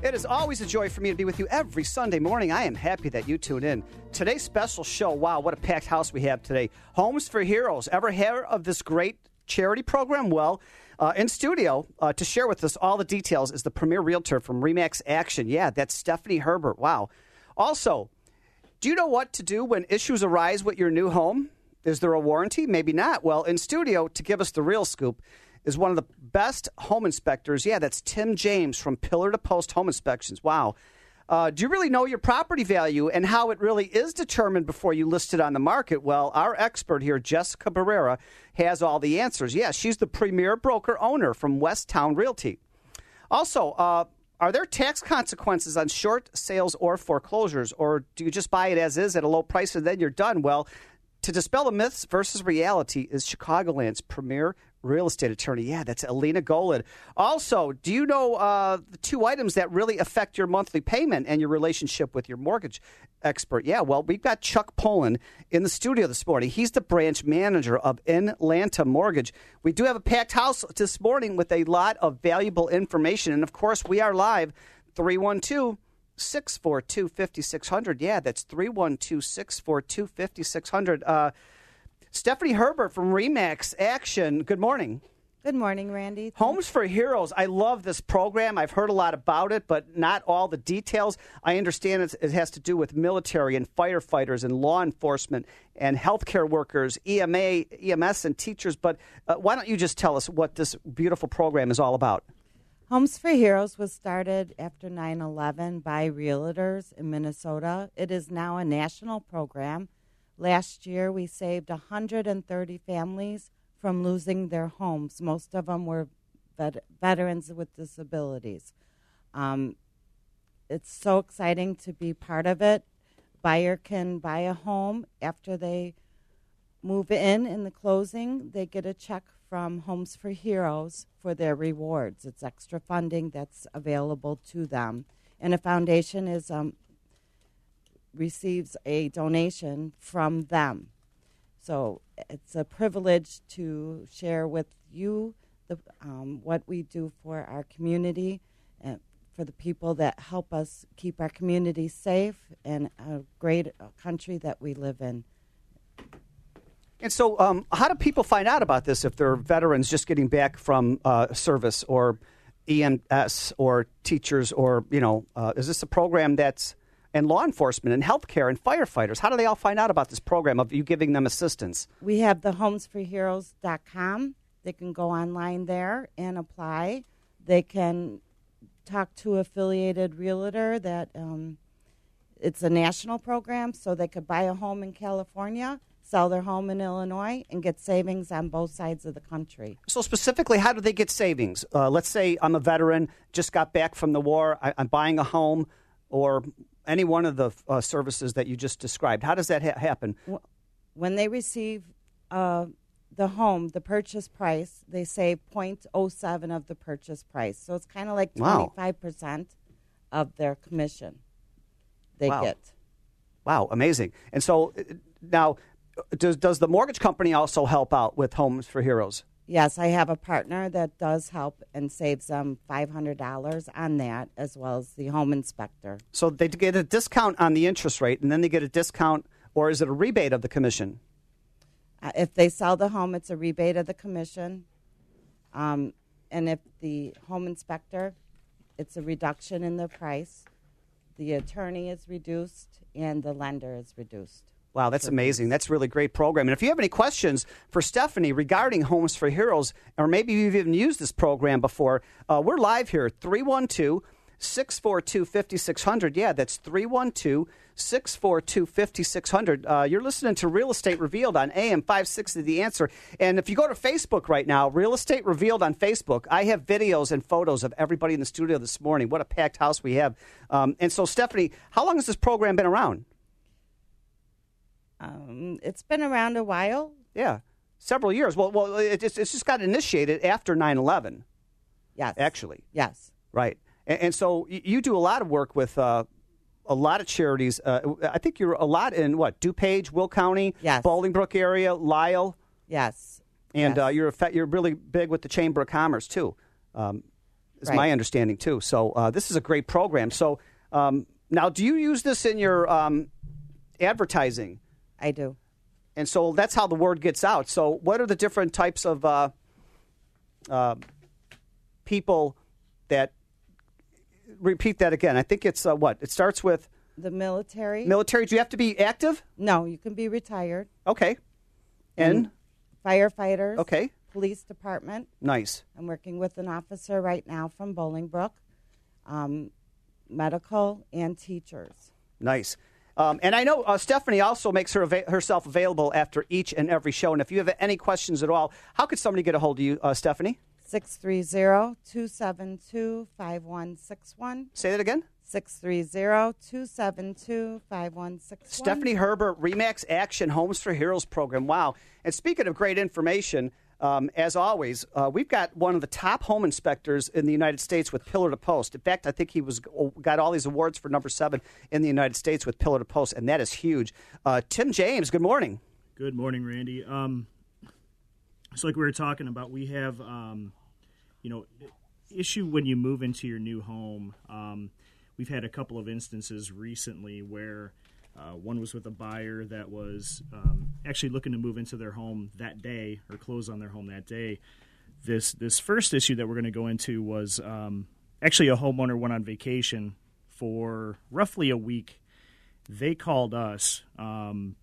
It is always a joy for me to be with you every Sunday morning. I am happy that you tune in. Today's special show, wow, what a packed house we have today. Homes for Heroes. Ever hear of this great charity program? Well, uh, in studio uh, to share with us all the details is the premier realtor from Remax Action. Yeah, that's Stephanie Herbert. Wow. Also, do you know what to do when issues arise with your new home? Is there a warranty? Maybe not. Well, in studio to give us the real scoop is one of the best home inspectors. Yeah, that's Tim James from Pillar to Post Home Inspections. Wow. Uh, do you really know your property value and how it really is determined before you list it on the market? Well, our expert here, Jessica Barrera, has all the answers. Yeah, she's the premier broker owner from Westtown Realty. Also, uh, are there tax consequences on short sales or foreclosures, or do you just buy it as is at a low price and then you're done? Well, to dispel the myths versus reality is Chicagoland's premier real estate attorney. Yeah, that's Alina Golod. Also, do you know uh, the two items that really affect your monthly payment and your relationship with your mortgage expert? Yeah, well, we've got Chuck Poland in the studio this morning. He's the branch manager of Inlanta Mortgage. We do have a packed house this morning with a lot of valuable information. And of course, we are live 312- 642 5600. Yeah, that's 312 642 5600. Stephanie Herbert from Remax Action. Good morning. Good morning, Randy. Homes for Heroes. I love this program. I've heard a lot about it, but not all the details. I understand it has to do with military and firefighters and law enforcement and healthcare workers, EMA, EMS, and teachers. But uh, why don't you just tell us what this beautiful program is all about? Homes for Heroes was started after 9 11 by realtors in Minnesota. It is now a national program. Last year, we saved 130 families from losing their homes. Most of them were vet- veterans with disabilities. Um, it's so exciting to be part of it. Buyer can buy a home after they move in in the closing. They get a check from Homes for Heroes for their rewards. It's extra funding that's available to them. And a foundation is um, receives a donation from them. So it's a privilege to share with you the, um, what we do for our community and for the people that help us keep our community safe and a great country that we live in. And so, um, how do people find out about this if they're veterans just getting back from uh, service or EMS or teachers or, you know, uh, is this a program that's and law enforcement and healthcare and firefighters? How do they all find out about this program of you giving them assistance? We have the homesforheroes.com. They can go online there and apply. They can talk to affiliated realtor that um, it's a national program, so they could buy a home in California sell their home in Illinois and get savings on both sides of the country. So, specifically, how do they get savings? Uh, let's say I'm a veteran, just got back from the war, I, am buying a home or any one of the uh, services that you just described. How does that ha- happen? When they receive uh, the home, the purchase price, they say 0.07 of the purchase price. So, it's kind of like 25% wow. of their commission they wow. get. Wow, amazing. And so uh, now does does the mortgage company also help out with Homes for Heroes? Yes, I have a partner that does help and saves them five hundred dollars on that, as well as the home inspector. So they get a discount on the interest rate, and then they get a discount, or is it a rebate of the commission? Uh, if they sell the home, it's a rebate of the commission, um, and if the home inspector, it's a reduction in the price. The attorney is reduced, and the lender is reduced. Wow, that's amazing. That's a really great program. And if you have any questions for Stephanie regarding Homes for Heroes, or maybe you've even used this program before, uh, we're live here 312 642 5600. Yeah, that's 312 642 5600. Uh, you're listening to Real Estate Revealed on AM 560 The Answer. And if you go to Facebook right now, Real Estate Revealed on Facebook, I have videos and photos of everybody in the studio this morning. What a packed house we have. Um, and so, Stephanie, how long has this program been around? Um, it's been around a while. Yeah, several years. Well, well, it, it's, it's just got initiated after 9 11. Yes. Actually. Yes. Right. And, and so you do a lot of work with uh, a lot of charities. Uh, I think you're a lot in what DuPage, Will County, yes. Bolingbrook area, Lisle. Yes. And yes. Uh, you're a, you're really big with the Chamber of Commerce too. Um, is right. my understanding too. So uh, this is a great program. So um, now, do you use this in your um, advertising? I do. And so that's how the word gets out. So what are the different types of uh, uh, people that repeat that again? I think it's uh, what it starts with. The military. Military. Do you have to be active? No, you can be retired. Okay. And, and firefighters. Okay. Police department. Nice. I'm working with an officer right now from Bolingbrook. Um, medical and teachers. Nice. Um, and I know uh, Stephanie also makes her ava- herself available after each and every show. And if you have any questions at all, how could somebody get a hold of you, uh, Stephanie? 630 272 5161. Say that again. 630-272-5161. Stephanie Herbert, Remax Action Homes for Heroes program. Wow. And speaking of great information, um, as always, uh, we've got one of the top home inspectors in the United States with Pillar to Post. In fact, I think he was got all these awards for number seven in the United States with Pillar to Post, and that is huge. Uh, Tim James, good morning. Good morning, Randy. Um, so, like we were talking about, we have, um, you know, issue when you move into your new home. Um, we've had a couple of instances recently where uh, one was with a buyer that was um, actually looking to move into their home that day or close on their home that day. This this first issue that we're going to go into was um, actually a homeowner went on vacation for roughly a week. They called us. Um,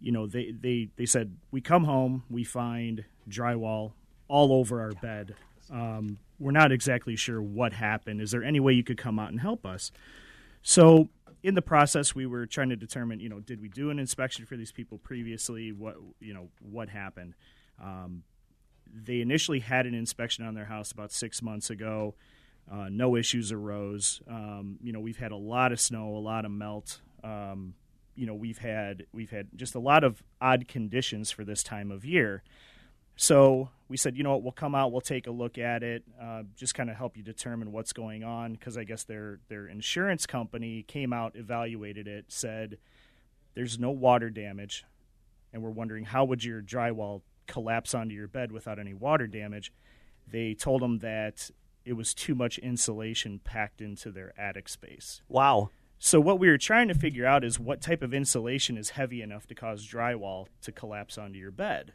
you know, they, they, they said, We come home, we find drywall all over our bed. Um, we're not exactly sure what happened. Is there any way you could come out and help us? So in the process, we were trying to determine, you know, did we do an inspection for these people previously? What, you know, what happened? Um, they initially had an inspection on their house about six months ago. Uh, no issues arose. Um, you know, we've had a lot of snow, a lot of melt. Um, you know, we've had we've had just a lot of odd conditions for this time of year. So we said, you know what, we'll come out, we'll take a look at it, uh, just kind of help you determine what's going on. Because I guess their their insurance company came out, evaluated it, said there's no water damage, and we're wondering how would your drywall collapse onto your bed without any water damage. They told them that it was too much insulation packed into their attic space. Wow. So what we were trying to figure out is what type of insulation is heavy enough to cause drywall to collapse onto your bed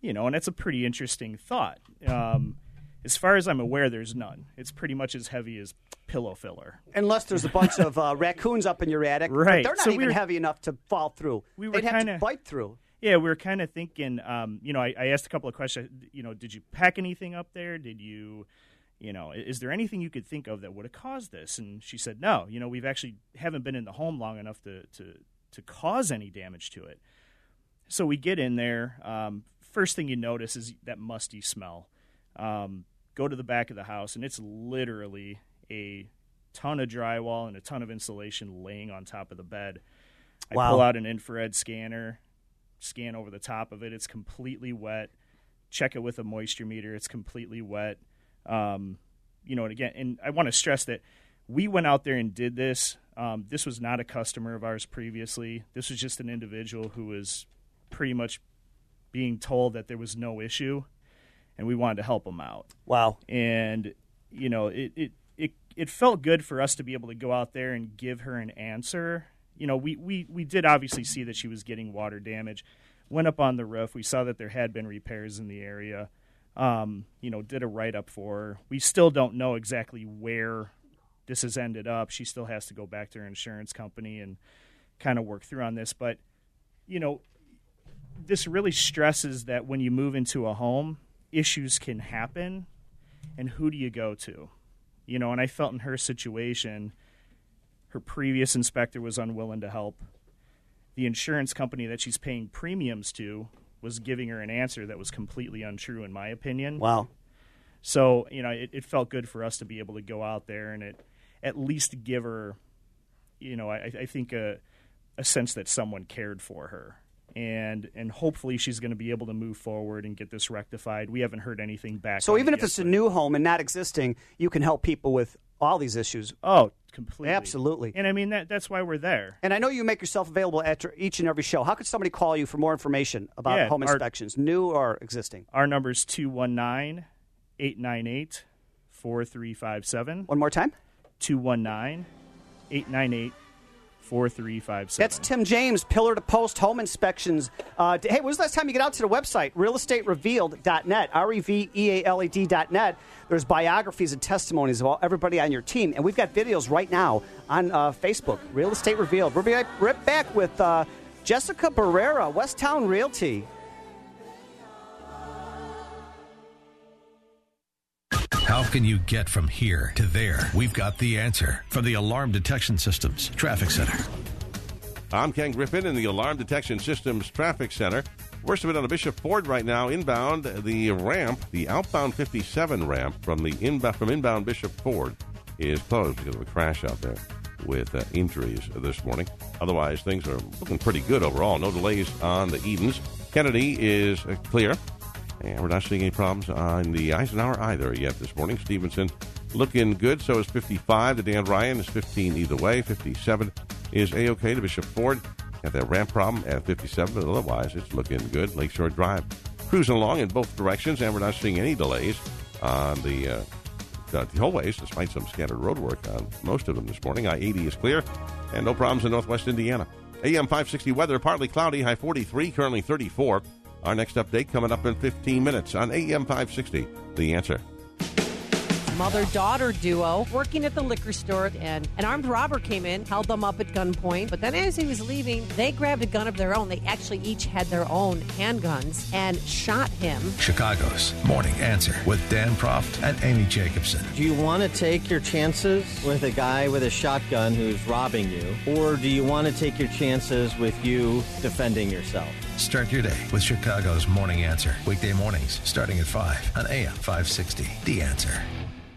you know, and that's a pretty interesting thought. Um, as far as I'm aware, there's none. It's pretty much as heavy as pillow filler. Unless there's a bunch of uh, raccoons up in your attic, right? they're not so even we heavy enough to fall through. We were They'd have kinda, to bite through. Yeah, we were kind of thinking. Um, you know, I, I asked a couple of questions. You know, did you pack anything up there? Did you? you know, is there anything you could think of that would have caused this? And she said, no. You know, we've actually haven't been in the home long enough to to to cause any damage to it. So we get in there. Um, first thing you notice is that musty smell. Um, go to the back of the house, and it's literally a ton of drywall and a ton of insulation laying on top of the bed. I wow. pull out an infrared scanner, scan over the top of it. It's completely wet. Check it with a moisture meter. It's completely wet. Um, you know, and again, and I want to stress that we went out there and did this. Um, this was not a customer of ours previously. This was just an individual who was pretty much being told that there was no issue, and we wanted to help them out. Wow! And you know, it it it it felt good for us to be able to go out there and give her an answer. You know, we we we did obviously see that she was getting water damage. Went up on the roof. We saw that there had been repairs in the area. Um, you know, did a write up for her. We still don't know exactly where this has ended up. She still has to go back to her insurance company and kind of work through on this. But you know, this really stresses that when you move into a home, issues can happen, and who do you go to? You know, and I felt in her situation, her previous inspector was unwilling to help. The insurance company that she's paying premiums to was giving her an answer that was completely untrue, in my opinion. Wow. So, you know, it, it felt good for us to be able to go out there and it, at least give her, you know, I, I think a, a sense that someone cared for her. And and hopefully she's going to be able to move forward and get this rectified. We haven't heard anything back. So even it if yet, it's a new home and not existing, you can help people with all these issues. oh, completely, Absolutely. And I mean that that's why we're there. And I know you make yourself available at each and every show. How could somebody call you for more information about Yeah, home our- inspections, new or existing? Our number is 219 898 4357. One more time. 219 898 4357. That's Tim James, Pillar to Post Home Inspections. Uh, hey, when was the last time you get out to the website? Realestaterevealed.net, R E V E A L E D.net. There's biographies and testimonies of all, everybody on your team. And we've got videos right now on uh, Facebook, Real Estate Revealed. We'll be right, back with uh, Jessica Barrera, West Town Realty. How can you get from here to there? We've got the answer from the Alarm Detection Systems Traffic Center. I'm Ken Griffin in the Alarm Detection Systems Traffic Center. Worst of it on the Bishop Ford right now. Inbound, the ramp, the outbound 57 ramp from the inbound from inbound Bishop Ford is closed because of a crash out there with uh, injuries this morning. Otherwise, things are looking pretty good overall. No delays on the Edens. Kennedy is uh, clear, and we're not seeing any problems on the Eisenhower either yet this morning. Stevenson looking good. So is 55. The Dan Ryan is 15 either way. 57 is A-OK to Bishop Ford. Got that ramp problem at 57, but otherwise it's looking good. Lakeshore Drive cruising along in both directions, and we're not seeing any delays on the uh, the tollways, despite some scattered road work on most of them this morning. I-80 is clear, and no problems in northwest Indiana. AM 560 weather, partly cloudy, high 43, currently 34. Our next update coming up in 15 minutes on AM 560. The answer. Mother daughter duo working at the liquor store, and an armed robber came in, held them up at gunpoint. But then, as he was leaving, they grabbed a gun of their own. They actually each had their own handguns and shot him. Chicago's Morning Answer with Dan Proft and Amy Jacobson. Do you want to take your chances with a guy with a shotgun who's robbing you? Or do you want to take your chances with you defending yourself? Start your day with Chicago's Morning Answer. Weekday mornings starting at 5 on AM 560. The Answer.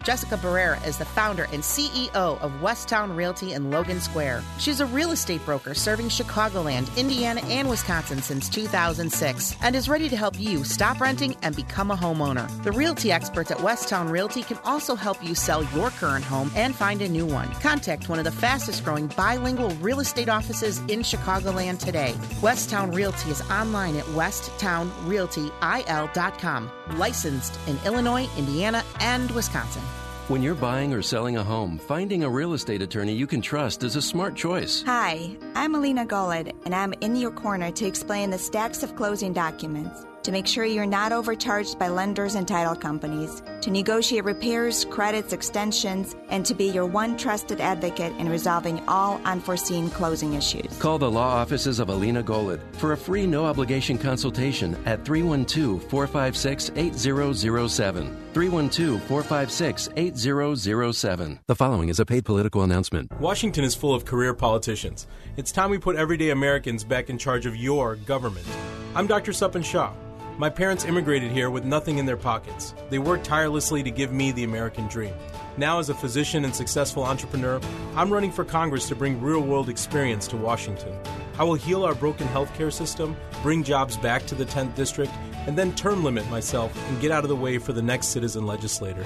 Jessica Barrera is the founder and CEO of Westtown Realty in Logan Square. She's a real estate broker serving Chicagoland, Indiana, and Wisconsin since 2006 and is ready to help you stop renting and become a homeowner. The realty experts at Westtown Realty can also help you sell your current home and find a new one. Contact one of the fastest growing bilingual real estate offices in Chicagoland today. Westtown Realty is online at westtownrealtyil.com. Licensed in Illinois, Indiana, and Wisconsin. When you're buying or selling a home, finding a real estate attorney you can trust is a smart choice. Hi, I'm Alina Golod, and I'm in your corner to explain the stacks of closing documents, to make sure you're not overcharged by lenders and title companies, to negotiate repairs, credits, extensions, and to be your one trusted advocate in resolving all unforeseen closing issues. Call the law offices of Alina Golod for a free no obligation consultation at 312 456 8007. 312 456 8007. The following is a paid political announcement. Washington is full of career politicians. It's time we put everyday Americans back in charge of your government. I'm Dr. Sapan Shah. My parents immigrated here with nothing in their pockets. They worked tirelessly to give me the American dream. Now, as a physician and successful entrepreneur, I'm running for Congress to bring real world experience to Washington. I will heal our broken healthcare system, bring jobs back to the 10th district, and then term limit myself and get out of the way for the next citizen legislator.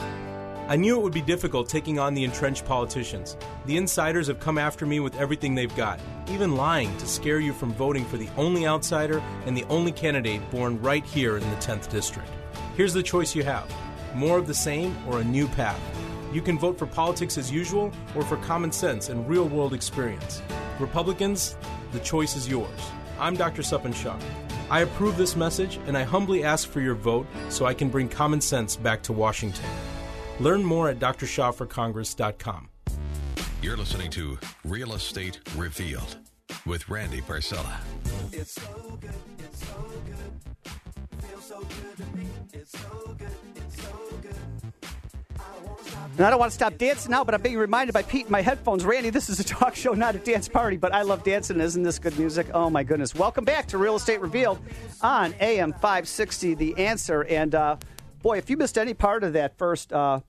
I knew it would be difficult taking on the entrenched politicians. The insiders have come after me with everything they've got, even lying to scare you from voting for the only outsider and the only candidate born right here in the 10th district. Here's the choice you have more of the same or a new path. You can vote for politics as usual or for common sense and real world experience. Republicans, the choice is yours. I'm Dr. Sapan Shah. I approve this message and I humbly ask for your vote so I can bring common sense back to Washington. Learn more at drshahforcongress.com. You're listening to Real Estate Revealed with Randy Barcella. It's so good, it's so good. Feels so good to me. It's so good, it's so good. I And I don't want to stop dancing now, but I'm being reminded by Pete in my headphones. Randy, this is a talk show, not a dance party, but I love dancing. Isn't this good music? Oh, my goodness. Welcome back to Real Estate Revealed on AM 560, The Answer. And uh, boy, if you missed any part of that first uh,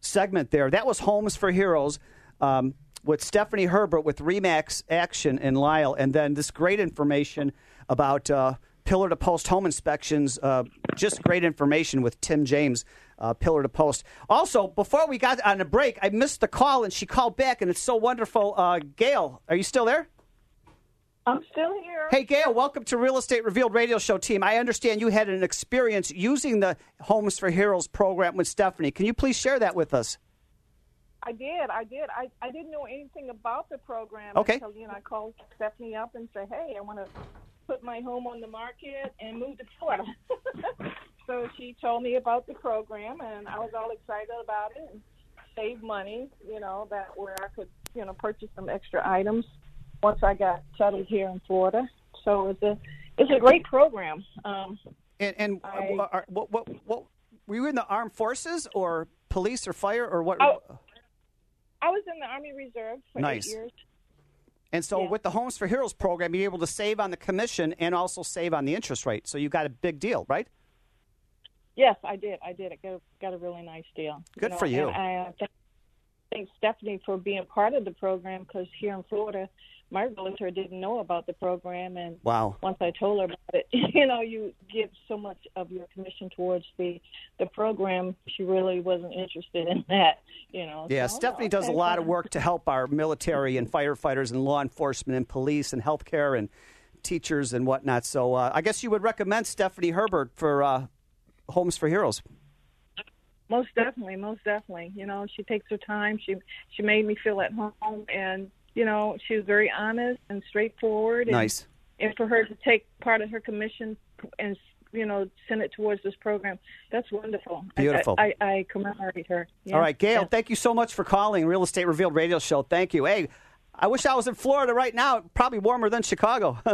segment there, that was Homes for Heroes um, with Stephanie Herbert with Remax Action in Lisle. And then this great information about uh, pillar to post home inspections. Uh, just great information with Tim James, uh, pillar to post. Also, before we got on a break, I missed the call and she called back, and it's so wonderful. Uh, Gail, are you still there? I'm still here. Hey, Gail, welcome to Real Estate Revealed Radio Show team. I understand you had an experience using the Homes for Heroes program with Stephanie. Can you please share that with us? I did. I did. I, I didn't know anything about the program Okay. until you know I called Stephanie up and said, "Hey, I want to put my home on the market and move to Florida." so she told me about the program, and I was all excited about it and save money. You know that where I could you know purchase some extra items once I got settled here in Florida. So it's a it's a great program. Um, And, and I- are- what, what, what, were you in the armed forces or police or fire or what? Oh, I was in the Army Reserve for Nice. eight years. And so, Yeah. with the Homes for Heroes program, you're able to save on the commission and also save on the interest rate. So you got a big deal, right? Yes, I did. I did. I got, got a really nice deal. Good know, for you. And I uh, thank, thank Stephanie for being part of the program because here in Florida, my realtor didn't know about the program, and Wow. once I told her about it, you know, you give so much of your commission towards the the program. She really wasn't interested in that, you know. Yeah, So, Stephanie does a lot of work to help our military and firefighters and law enforcement and police and healthcare and teachers and whatnot. So uh, I guess you would recommend Stephanie Herbert for uh, Homes for Heroes. Most definitely, most definitely. You know, she takes her time. She she made me feel at home, and you know, she was very honest and straightforward. And, Nice. And for her to take part of her commission and you know send it towards this program, that's wonderful. Beautiful. I, I, I commemorate her. Yeah. All right, Gail, Yeah. thank you so much for calling Real Estate Revealed Radio Show. Thank you. Hey, I wish I was in Florida right now. Probably warmer than Chicago.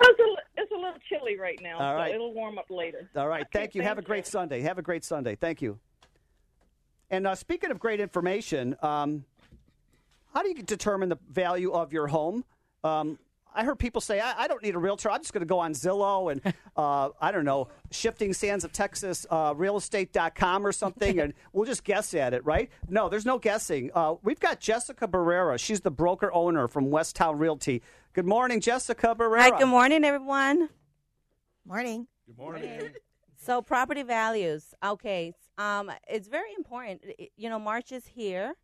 It's a, it's a little chilly right now, All right. so it'll warm up later. All right. Thank you. Have a thank great Sunday. Have a great Sunday. Thank you. And uh, speaking of great information, um, how do you determine the value of your home? Um, I heard people say, I, I don't need a realtor. I'm just going to go on Zillow and, uh, I don't know, Shifting Sands of Texas, uh, realestate.com or something, and we'll just guess at it, right? No, there's no guessing. Uh, we've got Jessica Barrera. She's the broker owner from Westtown Realty. Good morning, Jessica Barrera. Hi, good morning, everyone. Morning. Good morning. So, property values. Okay, um, it's very important. You know, March is here.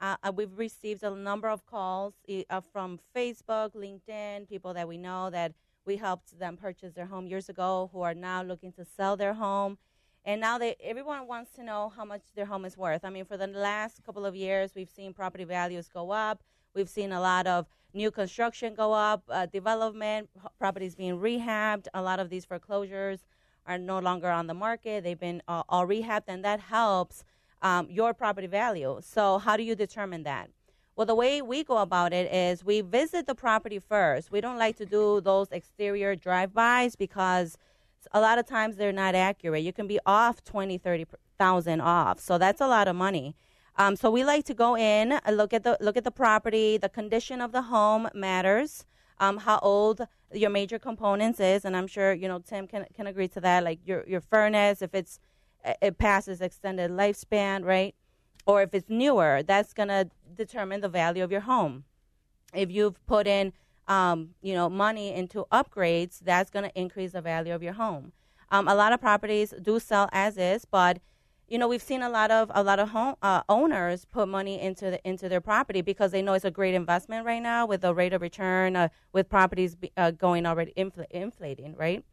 Uh, uh, we've received a number of calls uh, from Facebook, LinkedIn, people that we know that we helped them purchase their home years ago who are now looking to sell their home. And now they everyone wants to know how much their home is worth. I mean, for the last couple of years, we've seen property values go up. We've seen a lot of new construction go up, uh, development, properties being rehabbed. A lot of these foreclosures are no longer on the market. They've been uh, all rehabbed, and that helps um, your property value. So, how do you determine that? Well, the way we go about it is we visit the property first. We don't like to do those exterior drive-bys because a lot of times they're not accurate. You can be off 20, 30,000 off. So that's a lot of money. Um, so we like to go in, uh, look at the look at the property, the condition of the home matters. Um, how old your major components is, and I'm sure you know Tim can can agree to that. Like your your furnace, if it's it passes extended lifespan, right? Or if it's newer, that's gonna determine the value of your home. If you've put in um, you know money into upgrades, that's gonna increase the value of your home. Um, a lot of properties do sell as is, but you know we've seen a lot of a lot of home uh, owners put money into the, into their property because they know it's a great investment right now with the rate of return uh, with properties be, uh, going already infl- inflating right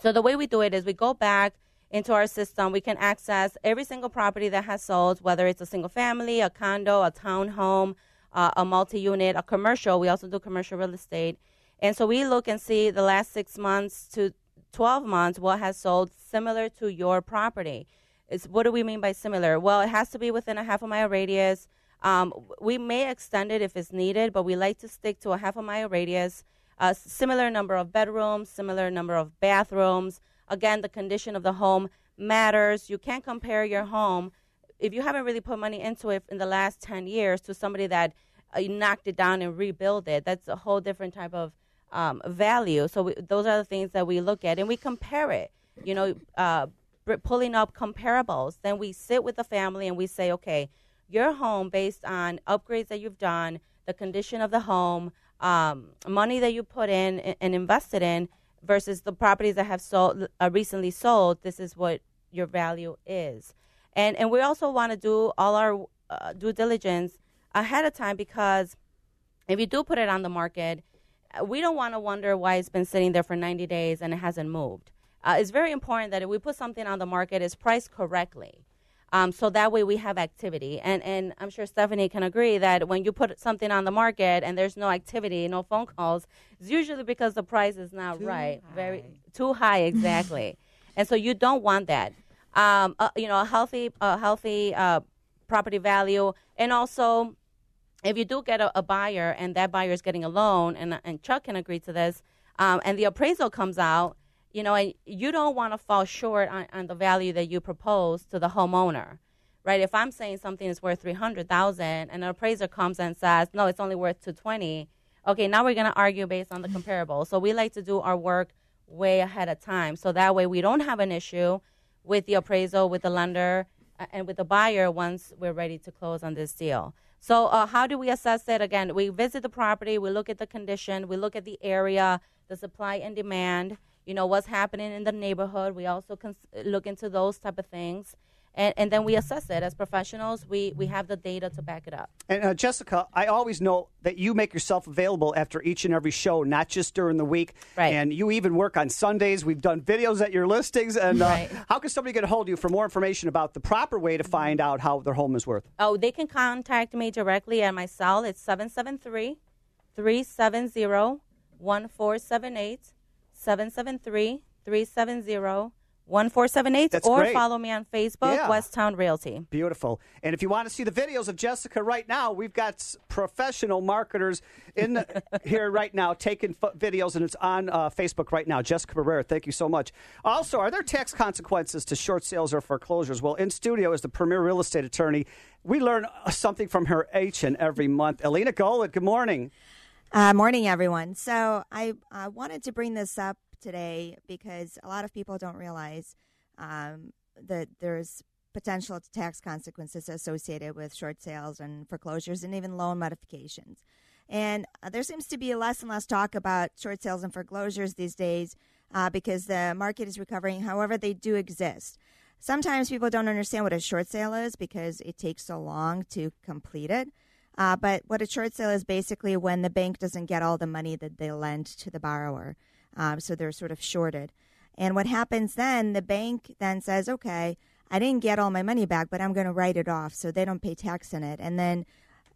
so the way we do it is we go back into our system we can access every single property that has sold whether it's a single family a condo a townhome uh, a multi-unit a commercial we also do commercial real estate and so we look and see the last six months to 12 months what has sold similar to your property is what do we mean by similar? Well, it has to be within a half a mile radius. Um, we may extend it if it's needed, but we like to stick to a half a mile radius. A similar number of bedrooms, similar number of bathrooms. Again, the condition of the home matters. You can't compare your home if you haven't really put money into it in the last 10 years to somebody that uh, knocked it down and rebuilt it, that's a whole different type of um, value. So we, those are the things that we look at and we compare it. You know, uh, pulling up comparables. Then we sit with the family and we say, okay, your home based on upgrades that you've done, the condition of the home, um, money that you put in and, and invested in versus the properties that have sold uh, recently sold. This is what your value is, and and we also want to do all our uh, due diligence ahead of time because if you do put it on the market, uh, we don't want to wonder why it's been sitting there for 90 days and it hasn't moved. Uh, it's very important that if we put something on the market, it's priced correctly. Um, so that way we have activity. And, and I'm sure Stephanie can agree that when you put something on the market and there's no activity, no phone calls, it's usually because the price is not Too right. high. Very too high, exactly. and so you don't want that. Um, uh, you know, a healthy, a healthy uh, property value, and also if you do get a, a buyer and that buyer is getting a loan, and and Chuck can agree to this, um, and the appraisal comes out, you know, and you don't want to fall short on, on the value that you propose to the homeowner, right? If I'm saying something is worth three hundred thousand, and an appraiser comes and says, no, it's only worth two twenty, okay, now we're going to argue based on the comparable. So we like to do our work way ahead of time, so that way we don't have an issue with the appraisal, with the lender, and with the buyer once we're ready to close on this deal. So, uh, how do we assess it? Again, we visit the property, we look at the condition, we look at the area, the supply and demand. You know what's happening in the neighborhood. We also cons- look into those type of things, and, and then we assess it as professionals. We we have the data to back it up. And uh, Jessica, I always know that you make yourself available after each and every show, not just during the week. Right. And you even work on Sundays. We've done videos at your listings. And uh, Right. how can somebody get a hold of you for more information about the proper way to find out how their home is worth? Oh, they can contact me directly at my cell. It's 773 370 1478. 773 370 1478. That's Or great. follow me on Facebook, Yeah. Westtown Realty. Beautiful. And if you want to see the videos of Jessica right now, we've got professional marketers in the, here right now taking f- videos, and it's on uh, Facebook right now. Jessica Barrera, thank you so much. Also, are there tax consequences to short sales or foreclosures? Well, in studio is the premier real estate attorney. We learn uh, something from her each and every month. Elena Golod, good morning. Uh, morning, everyone. So I uh, wanted to bring this up today because a lot of people don't realize um, that there's potential tax consequences associated with short sales and foreclosures and even loan modifications. And uh, there seems to be less and less talk about short sales and foreclosures these days uh, because the market is recovering. However, they do exist. Sometimes people don't understand what a short sale is because it takes so long to complete it. Uh, but what a short sale is basically when the bank doesn't get all the money that they lend to the borrower. Um, so they're sort of shorted. And what happens then, the bank then says, okay, I didn't get all my money back, but I'm going to write it off so they don't pay tax in it. And then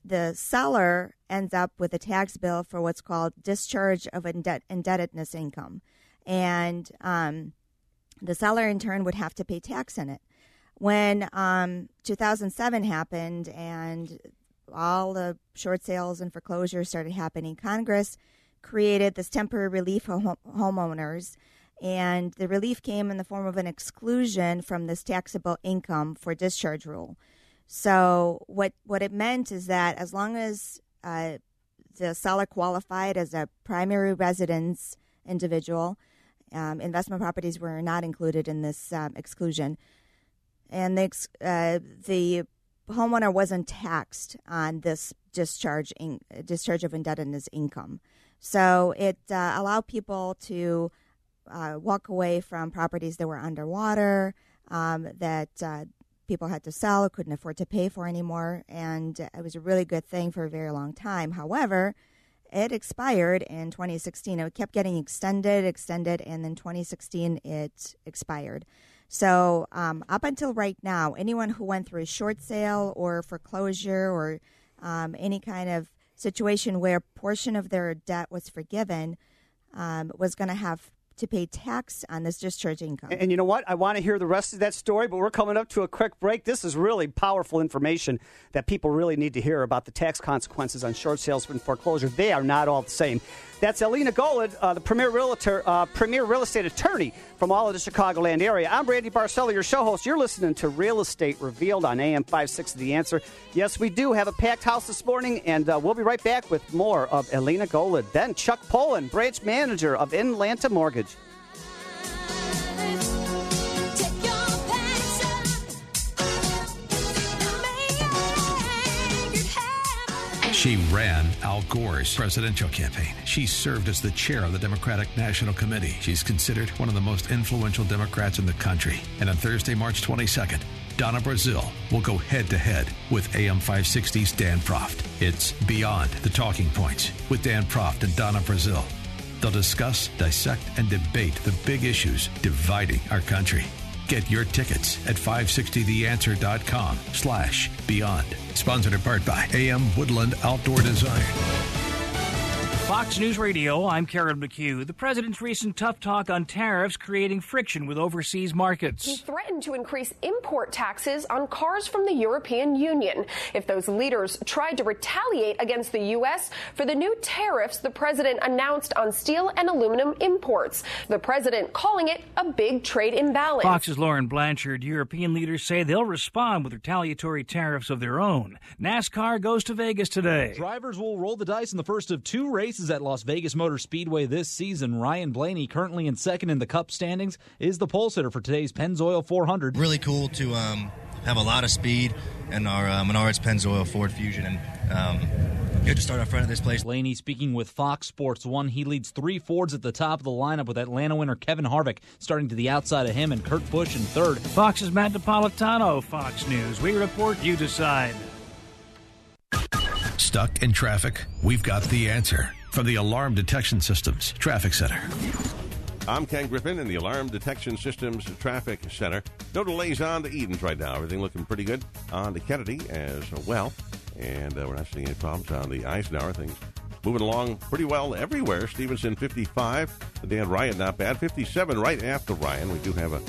the seller ends up with a tax bill for what's called discharge of indebt- indebtedness income. And um, the seller in turn would have to pay tax in it. When um, 2007 happened and all the short sales and foreclosures started happening, Congress created this temporary relief for home- homeowners. And the relief came in the form of an exclusion from this taxable income for discharge rule. So what what it meant is that as long as uh, the seller qualified as a primary residence individual, um, investment properties were not included in this um, exclusion, and the uh, the homeowner wasn't taxed on this discharge in, discharge of indebtedness income. So it uh, allowed people to uh, walk away from properties that were underwater, um, that uh, people had to sell, or couldn't afford to pay for anymore, and it was a really good thing for a very long time. However, it expired in 2016. It kept getting extended, extended, and then 2016 it expired. So um, up until right now, anyone who went through a short sale or foreclosure or um, any kind of situation where portion of their debt was forgiven um, was going to have to pay tax on this discharge income. And you know what? I want to hear the rest of that story, but we're coming up to a quick break. This is really powerful information that people really need to hear about the tax consequences on short sales and foreclosure. They are not all the same. That's Elena Golod, uh, the premier realtor, uh, premier real estate attorney from all of the Chicagoland area. I'm Randy Barcella, your show host. You're listening to Real Estate Revealed on AM 560 The Answer. Yes, we do have a packed house this morning, and uh, we'll be right back with more of Elena Golod. Then Chuck Poland, branch manager of Inlanta Mortgage. She ran Al Gore's presidential campaign. She served as the chair of the Democratic National Committee. She's considered one of the most influential Democrats in the country. And on Thursday, March 22nd, Donna Brazile will go head to head with AM 560's Dan Proft. It's Beyond the Talking Points with Dan Proft and Donna Brazile. They'll discuss, dissect, and debate the big issues dividing our country. Get your tickets at 560theanswer.com slash beyond. Sponsored in part by AM Woodland Outdoor Design. Fox News Radio, I'm Karen McHugh. The president's recent tough talk on tariffs creating friction with overseas markets. He threatened to increase import taxes on cars from the European Union if those leaders tried to retaliate against the U.S. for the new tariffs the president announced on steel and aluminum imports. The president calling it a big trade imbalance. Fox's Lauren Blanchard. European leaders say they'll respond with retaliatory tariffs of their own. NASCAR goes to Vegas today. Drivers will roll the dice in the first of two races at Las Vegas Motor Speedway this season. Ryan Blaney, currently in second in the Cup standings, is the pole sitter for today's Pennzoil 400. Really cool to um, have a lot of speed in our uh, Menards Pennzoil Ford Fusion, and um, good to start out front of this place. Blaney speaking with Fox Sports One. He leads three Fords at the top of the lineup with Atlanta winner Kevin Harvick starting to the outside of him and Kurt Busch in third. Fox's Matt Napolitano, Fox News. We report, you decide. Stuck in traffic? We've got the answer from the Alarm Detection Systems Traffic Center. I'm Ken Griffin in the Alarm Detection Systems Traffic Center. No delays on to Edens right now. Everything looking pretty good on to Kennedy as well. And uh, we're not seeing any problems on the Eisenhower. Things moving along pretty well everywhere. Stevenson 55. The Dan Ryan not bad. 57 right after Ryan. We do have a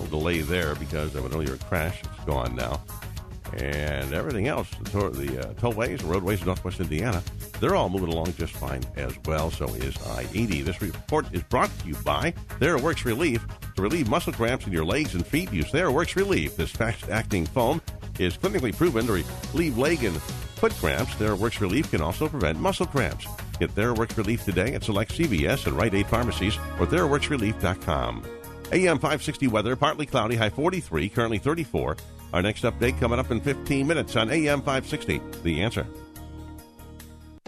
little delay there because of an earlier crash. It's gone now. And everything else, the, the uh, tollways and roadways in northwest Indiana, they're all moving along just fine as well. So is I 80. This report is brought to you by TheraWorks Relief. To relieve muscle cramps in your legs and feet, use TheraWorks Relief. This fast acting foam is clinically proven to relieve leg and foot cramps. TheraWorks Relief can also prevent muscle cramps. Get TheraWorks Relief today at select CVS and Rite Aid pharmacies or TheraWorksRelief.com. AM 560 weather, partly cloudy, high 43, currently 34. Our next update coming up in 15 minutes on AM 560. The answer.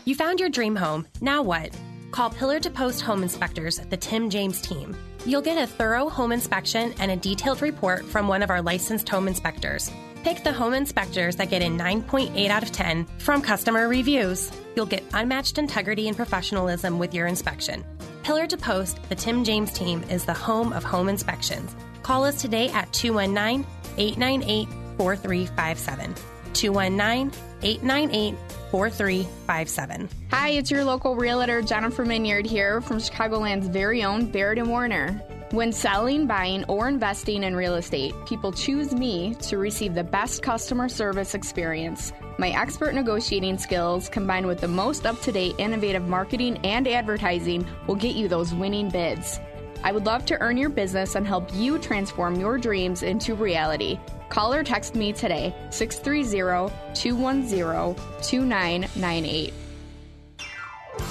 You found your dream home. Now what? Call Pillar to Post Home Inspectors, the Tim James team. You'll get a thorough home inspection and a detailed report from one of our licensed home inspectors. Pick the home inspectors that get a 9.8 out of 10 from customer reviews. You'll get unmatched integrity and professionalism with your inspection. Pillar to Post, the Tim James team is the home of home inspections. Call us today at 219 898 4357. 219 898 4357. Hi, it's your local realtor Jennifer Minyard here from Chicagoland's very own Baird and Warner. When selling, buying, or investing in real estate, people choose me to receive the best customer service experience. My expert negotiating skills, combined with the most up to date innovative marketing and advertising, will get you those winning bids. I would love to earn your business and help you transform your dreams into reality. Call or text me today, 630 210 2998.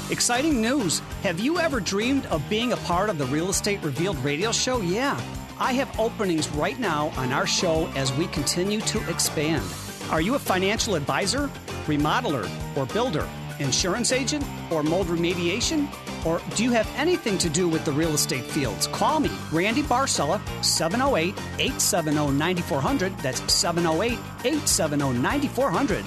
Exciting news! Have you ever dreamed of being a part of the Real Estate Revealed radio show? Yeah. I have openings right now on our show as we continue to expand. Are you a financial advisor, remodeler, or builder, insurance agent, or mold remediation? Or do you have anything to do with the real estate fields? Call me, Randy Barcella, 708 870 9400. That's 708 870 9400.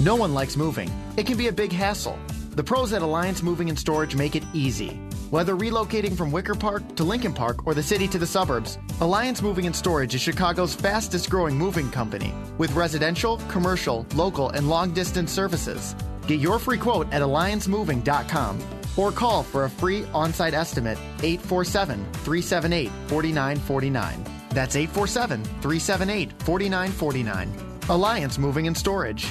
No one likes moving. It can be a big hassle. The pros at Alliance Moving and Storage make it easy. Whether relocating from Wicker Park to Lincoln Park or the city to the suburbs, Alliance Moving and Storage is Chicago's fastest growing moving company with residential, commercial, local, and long distance services. Get your free quote at alliancemoving.com. or call for a free on site estimate 847 378 4949. That's 847 378 4949. Alliance Moving and Storage.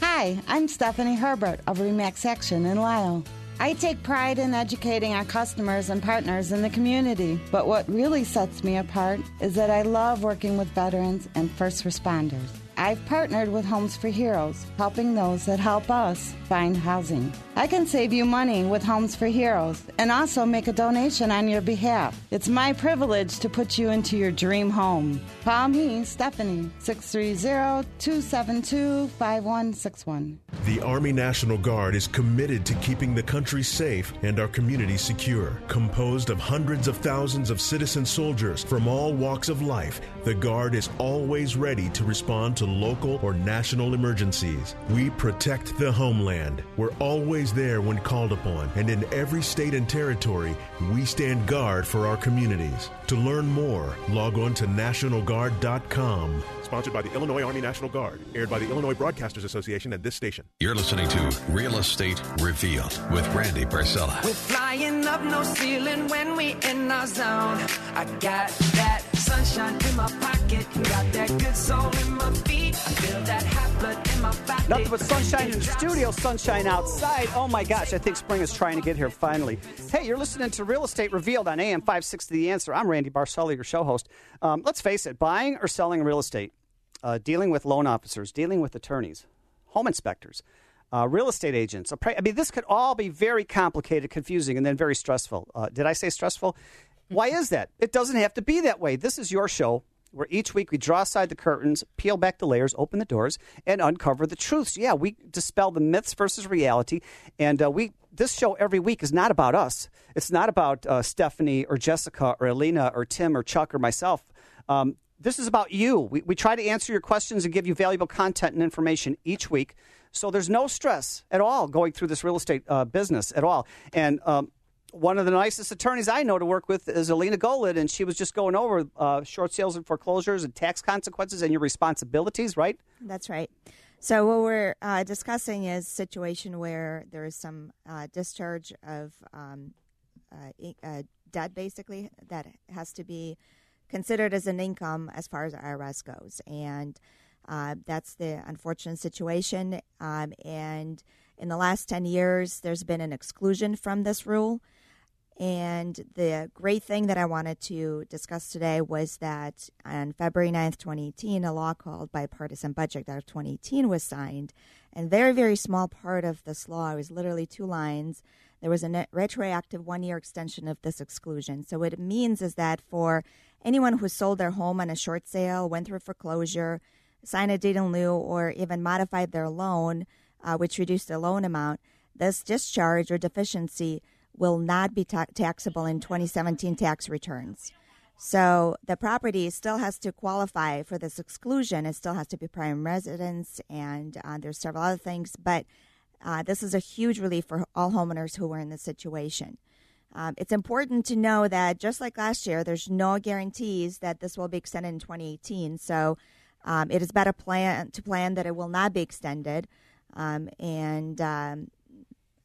Hi, I'm Stephanie Herbert of Remax Action in Lisle. I take pride in educating our customers and partners in the community, but what really sets me apart is that I love working with veterans and first responders. I've partnered with Homes for Heroes, helping those that help us find housing. I can save you money with Homes for Heroes and also make a donation on your behalf. It's my privilege to put you into your dream home. Call me, Stephanie, 630 272 5161. The Army National Guard is committed to keeping the country safe and our communities secure. Composed of hundreds of thousands of citizen soldiers from all walks of life, the Guard is always ready to respond to local or national emergencies. We protect the homeland. We're always there when called upon, and in every state and territory, we stand guard for our communities. To learn more, log on to nationalguard.com. Sponsored by the Illinois Army National Guard. Aired by the Illinois Broadcasters Association at this station. You're listening to Real Estate Revealed with Randy Barcella. We're flying up no ceiling when we in our zone. I got that sunshine in my pocket, got that good soul in my feet. I feel that hot blood in my body. Nothing but sunshine in the studio, sunshine outside. Oh my gosh, I think spring is trying to get here finally. Hey, you're listening to Real Estate Revealed on AM 560 The Answer. I'm Randy Barcella, your show host. Um, let's face it, buying or selling real estate, uh, dealing with loan officers, dealing with attorneys, home inspectors, uh, real estate agents. I mean, this could all be very complicated, confusing, and then very stressful. Uh, did I say stressful? Why is that? It doesn't have to be that way. This is your show where each week we draw aside the curtains, peel back the layers, open the doors, and uncover the truths. Yeah, we dispel the myths versus reality, and uh, we. This show every week is not about us. It's not about uh, Stephanie or Jessica or Elina or Tim or Chuck or myself. Um, this is about you. We, we try to answer your questions and give you valuable content and information each week. So there's no stress at all going through this real estate uh, business at all. And um, one of the nicest attorneys I know to work with is Elina Golod, and she was just going over uh, short sales and foreclosures and tax consequences and your responsibilities, right? That's right. So what we're uh, discussing is situation where there is some uh, discharge of um, uh, uh, debt, basically that has to be considered as an income as far as IRS goes, and uh, that's the unfortunate situation. Um, and in the last ten years, there's been an exclusion from this rule. And the great thing that I wanted to discuss today was that on February 9th, 2018, a law called Bipartisan Budget Act of 2018 was signed. And very, very small part of this law, was literally two lines. There was a retroactive one year extension of this exclusion. So, what it means is that for anyone who sold their home on a short sale, went through foreclosure, signed a deed in lieu, or even modified their loan, uh, which reduced the loan amount, this discharge or deficiency will not be ta- taxable in 2017 tax returns. So the property still has to qualify for this exclusion. It still has to be prime residence, and uh, there's several other things. But uh, this is a huge relief for all homeowners who were in this situation. Um, it's important to know that just like last year, there's no guarantees that this will be extended in 2018. So um, it is better plan to plan that it will not be extended. Um, and um,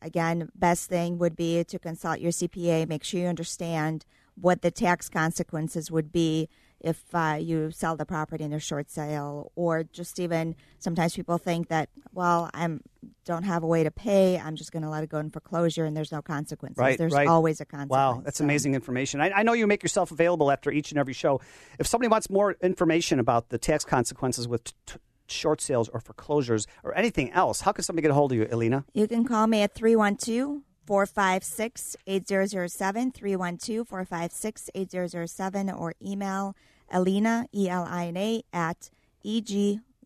again, best thing would be to consult your CPA, make sure you understand what the tax consequences would be if uh, you sell the property in a short sale, or just even sometimes people think that, well, I'm don't have a way to pay, I'm just going to let it go in foreclosure, and there's no consequences. Right, there's right. always a consequence. Wow, that's amazing information. I, I know you make yourself available after each and every show. If somebody wants more information about the tax consequences with t- short sales or foreclosures or anything else, how can somebody get a hold of you, Elina? You can call me at 312 456 8007, 312 456 8007, or email Elina, E L I N A, at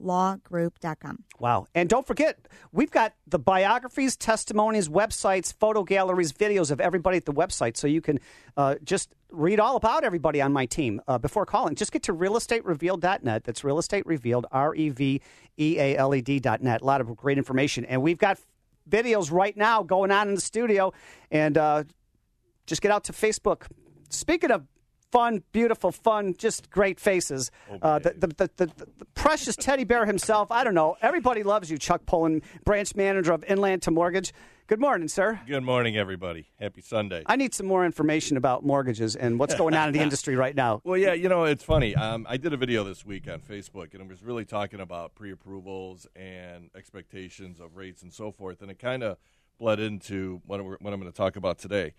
eglawgroup.com. Wow. And don't forget, we've got the biographies, testimonies, websites, photo galleries, videos of everybody at the website. So you can uh, just read all about everybody on my team uh, before calling. Just get to realestaterevealed.net. That's real estate revealed, R E V E A L E D.net. A lot of great information. And we've got videos right now going on in the studio. And uh, just get out to Facebook. Speaking of fun, beautiful, fun, just great faces. uh, the, the, the, the, the precious teddy bear himself. I don't know. Everybody loves you, Chuck Pullen, branch manager of Inlanta Mortgage. Good morning, sir. Good morning, everybody. Happy Sunday. I need some more information about mortgages and what's going on in the industry right now. Well, yeah, you know, it's funny. Um, I did a video this week on Facebook, and it was really talking about pre approvals and expectations of rates and so forth. And it kind of bled into what, we're, what I'm going to talk about today.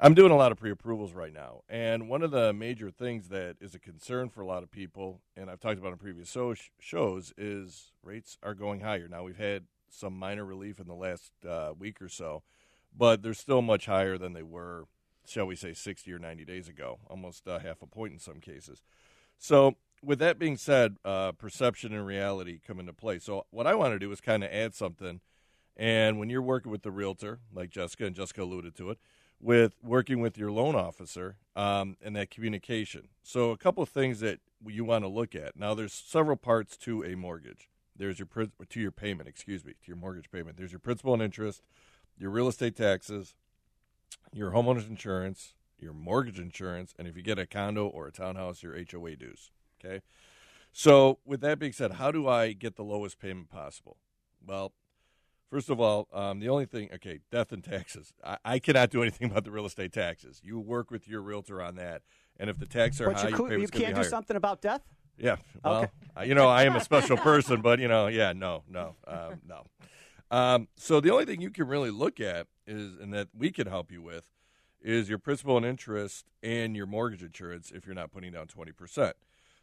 I'm doing a lot of pre approvals right now. And one of the major things that is a concern for a lot of people, and I've talked about in previous so- shows, is rates are going higher. Now, we've had some minor relief in the last uh, week or so, but they're still much higher than they were, shall we say, 60 or 90 days ago, almost uh, half a point in some cases. So, with that being said, uh, perception and reality come into play. So, what I want to do is kind of add something. And when you're working with the realtor, like Jessica, and Jessica alluded to it, with working with your loan officer um, and that communication. So, a couple of things that you want to look at. Now, there's several parts to a mortgage. There's your to your payment, excuse me, to your mortgage payment. There's your principal and interest, your real estate taxes, your homeowner's insurance, your mortgage insurance, and if you get a condo or a townhouse, your HOA dues. Okay. So, with that being said, how do I get the lowest payment possible? Well, first of all, um, the only thing, okay, death and taxes. I, I, cannot do anything about the real estate taxes. You work with your realtor on that, and if the taxes are but high, you, your you can't do higher. something about death. Yeah. Well, Okay. you know, I am a special person, but you know, yeah, no, no, um, no. Um, so the only thing you can really look at is, and that we can help you with, is your principal and interest and your mortgage insurance if you're not putting down twenty percent.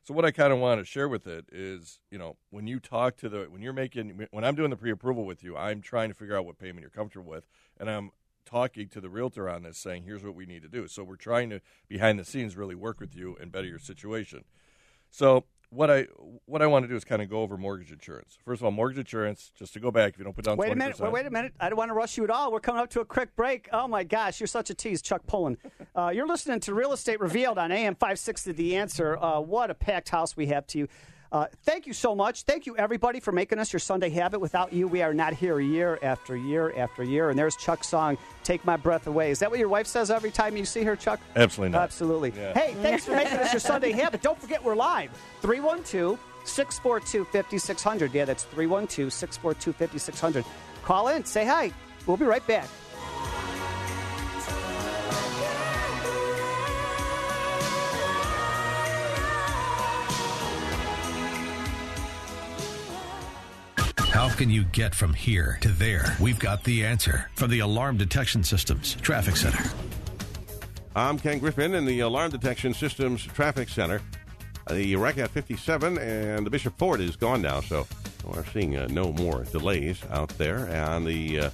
So what I kind of want to share with it is, you know, when you talk to the, when you're making, when I'm doing the pre-approval with you, I'm trying to figure out what payment you're comfortable with, and I'm talking to the realtor on this, saying, here's what we need to do. So we're trying to behind the scenes really work with you and better your situation. So what I what I want to do is kind of go over mortgage insurance. First of all, mortgage insurance. Just to go back, if you don't put down Wait a 20%, minute. Wait, wait a minute. I don't want to rush you at all. We're coming up to a quick break. Oh my gosh, you're such a tease, Chuck Pullen. Uh, you're listening to Real Estate Revealed on AM 560. The Answer. Uh, what a packed house we have to you. Uh, thank you so much. Thank you, everybody, for making us your Sunday habit. Without you, we are not here year after year after year. And there's Chuck's song, Take My Breath Away. Is that what your wife says every time you see her, Chuck? Absolutely not. Absolutely. Yeah. Hey, thanks for making us your Sunday habit. Don't forget, we're live. 312 642 5600. Yeah, that's 312 642 5600. Call in, say hi. We'll be right back. How can you get from here to there? We've got the answer from the Alarm Detection Systems Traffic Center. I'm Ken Griffin in the Alarm Detection Systems Traffic Center. Uh, The wreck at 57 and the Bishop Ford is gone now, so we're seeing uh, no more delays out there. On the uh,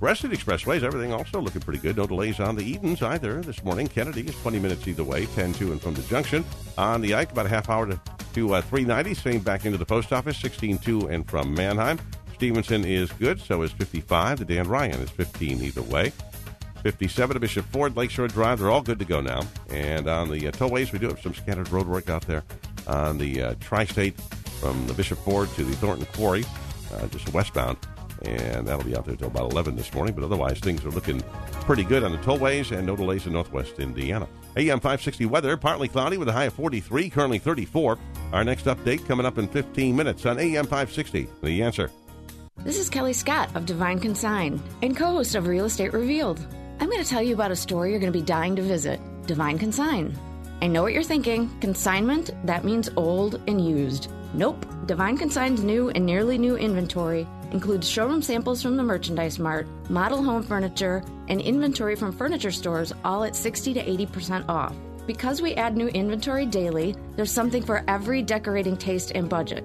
rest of the expressways, everything also looking pretty good. No delays on the Edens either this morning. Kennedy is 20 minutes either way, 10 to and from the junction. On the Ike, about a half hour to, to uh, 390, same back into the post office, 16 to and from Mannheim. Stevenson is good, so is 55. The Dan Ryan is 15 either way. 57 to Bishop Ford, Lakeshore Drive. They're all good to go now. And on the uh, tollways, we do have some scattered road work out there on the uh, Tri State from the Bishop Ford to the Thornton Quarry, uh, just westbound. And that'll be out there until about 11 this morning. But otherwise, things are looking pretty good on the tollways and no delays in northwest Indiana. AM 560 weather, partly cloudy with a high of 43, currently 34. Our next update coming up in 15 minutes on AM 560. The answer. This is Kelly Scott of Divine Consign and co host of Real Estate Revealed. I'm going to tell you about a store you're going to be dying to visit Divine Consign. I know what you're thinking consignment, that means old and used. Nope. Divine Consign's new and nearly new inventory includes showroom samples from the Merchandise Mart, model home furniture, and inventory from furniture stores, all at 60 to 80% off. Because we add new inventory daily, there's something for every decorating taste and budget.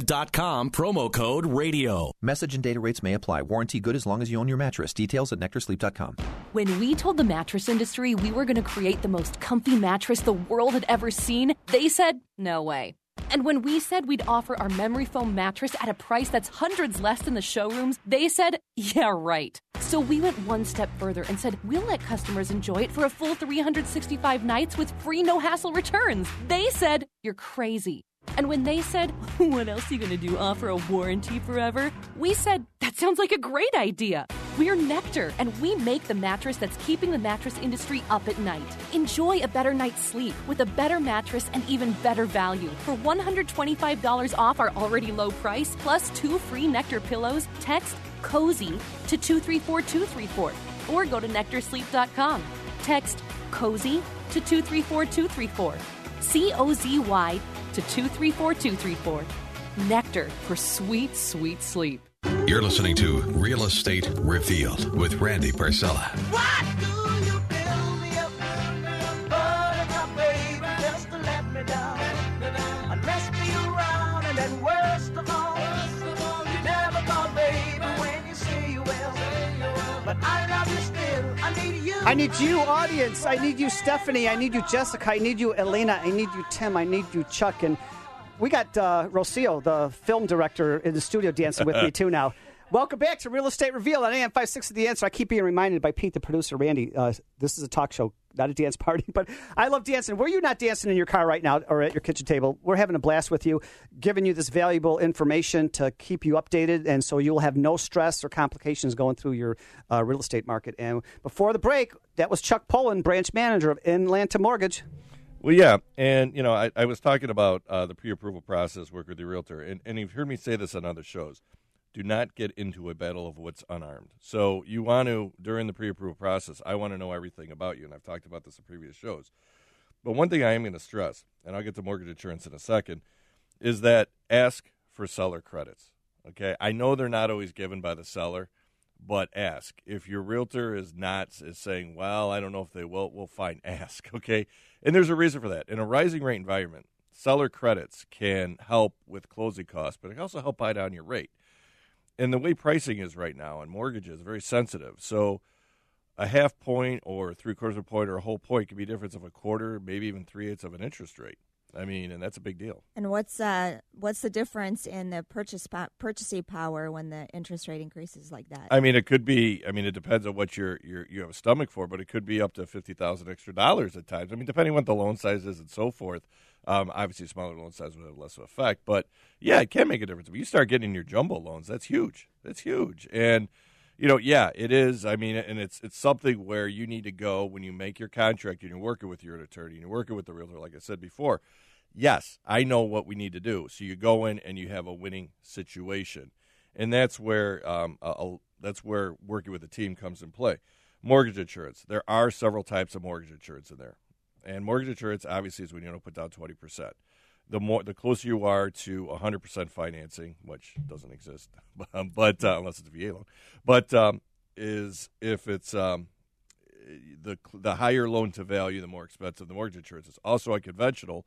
promo code RADIO. Message and data rates may apply. Warranty good as long as you own your mattress. Details at nectarsleep.com. When we told the mattress industry we were going to create the most comfy mattress the world had ever seen, they said, no way. And when we said we'd offer our memory foam mattress at a price that's hundreds less than the showrooms, they said, yeah, right. So we went one step further and said, we'll let customers enjoy it for a full 365 nights with free no hassle returns. They said, you're crazy. And when they said, What else are you going to do? Offer a warranty forever? We said, That sounds like a great idea. We're Nectar, and we make the mattress that's keeping the mattress industry up at night. Enjoy a better night's sleep with a better mattress and even better value. For $125 off our already low price, plus two free Nectar pillows, text COZY to 234234 or go to nectarsleep.com. Text COZY to 234234. C O Z Y to 234234. Nectar for sweet, sweet sleep. You're listening to Real Estate Revealed with Randy Barcella. Buttercup, baby, just to let me down. I I need you. I need you, audience. I need you, Stephanie. I need you, Jessica. I need you, Elina. I need you, Tim. I need you, Chuck. And we got uh, Rocio, the film director, in the studio dancing with me, too, now. Welcome back to Real Estate Reveal on AM 56 of The Answer. I keep being reminded by Pete, the producer, Randy, uh, this is a talk show, not a dance party, but I love dancing. Were you not dancing in your car right now or at your kitchen table? We're having a blast with you, giving you this valuable information to keep you updated, and so you'll have no stress or complications going through your uh, real estate market. And before the break, that was Chuck Pullen, branch manager of Inlanta Mortgage. Well, yeah, and you know, I, I was talking about uh, the pre-approval process, work with the realtor, and, and you've heard me say this on other shows. Do not get into a battle of what's unarmed. So you want to during the pre-approval process. I want to know everything about you, and I've talked about this in previous shows. But one thing I am going to stress, and I'll get to mortgage insurance in a second, is that ask for seller credits. Okay, I know they're not always given by the seller, but ask. If your realtor is not is saying, "Well, I don't know if they will," well, fine, ask. Okay, and there's a reason for that. In a rising rate environment, seller credits can help with closing costs, but it can also help buy down your rate. And the way pricing is right now on mortgages very sensitive. So a half point or three quarters of a point or a whole point could be a difference of a quarter, maybe even three eighths of an interest rate. I mean, and that's a big deal. And what's uh what's the difference in the purchase po- purchasing power when the interest rate increases like that? I mean, it could be. I mean, it depends on what you're, you're you have a stomach for, but it could be up to fifty thousand extra dollars at times. I mean, depending on what the loan size is and so forth. Um, obviously, smaller loan size would have less of effect, but yeah, it can make a difference. If you start getting your jumbo loans, that's huge. That's huge, and you know, yeah, it is. I mean, and it's it's something where you need to go when you make your contract and you're working with your attorney and you're working with the realtor, like I said before. Yes, I know what we need to do. So you go in and you have a winning situation, and that's where um, a, a, that's where working with a team comes in play. Mortgage insurance. There are several types of mortgage insurance in there, and mortgage insurance obviously is when you don't put down twenty percent. The more, the closer you are to 100% financing, which doesn't exist, but uh, unless it's a VA loan, but um, is if it's um, the the higher loan to value, the more expensive the mortgage insurance is. Also, unconventional,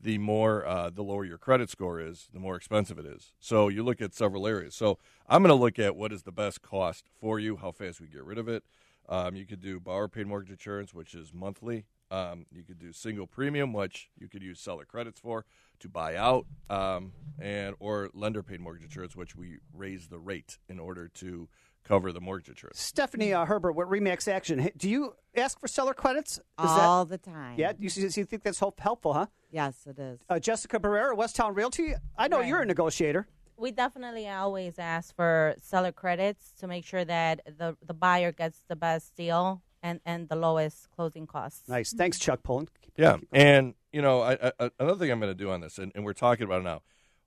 the more uh, the lower your credit score is, the more expensive it is. So you look at several areas. So I'm going to look at what is the best cost for you, how fast we get rid of it. Um, you could do borrower paid mortgage insurance, which is monthly. Um, you could do single premium, which you could use seller credits for to buy out, um, and or lender paid mortgage insurance, which we raise the rate in order to cover the mortgage insurance. Stephanie uh, Herbert with Remax Action. Do you ask for seller credits? Is All that, the time. Yeah, you, you you think that's helpful, huh? Yes, it is. Uh, Jessica Barrera, Westtown Realty. I know you're a negotiator. We definitely always ask for seller credits to make sure that the the buyer gets the best deal and, and the lowest closing costs. Nice. Mm-hmm. Thanks, Chuck Pullen. Yeah, and you know, I, I, another thing I'm going to do on this, and, and we're talking about it now.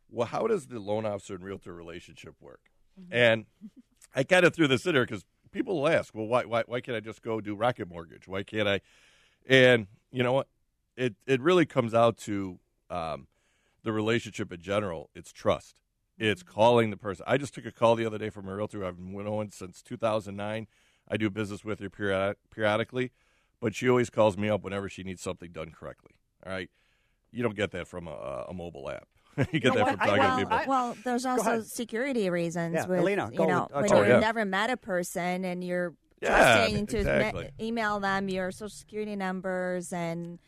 Well, how does the loan officer and realtor relationship work? Mm-hmm. And I kind of threw this in there because people will ask, well, why, why, why can't I just go do Rocket Mortgage? Why can't I? And you know what? It it really comes out to um, the relationship in general. It's trust. It's mm-hmm. calling the person. I just took a call the other day from a realtor I've been knowing since 2009. I do business with her period, periodically, but she always calls me up whenever she needs something done correctly. All right, you don't get that from a, a mobile app. you get that from talking well, to people. well, there's also security reasons Yeah, with Elina, you know with- uh, when Chuck. you've Oh, yeah. never met a person and you're Yeah, trusting to ma- exactly. email them your social security numbers and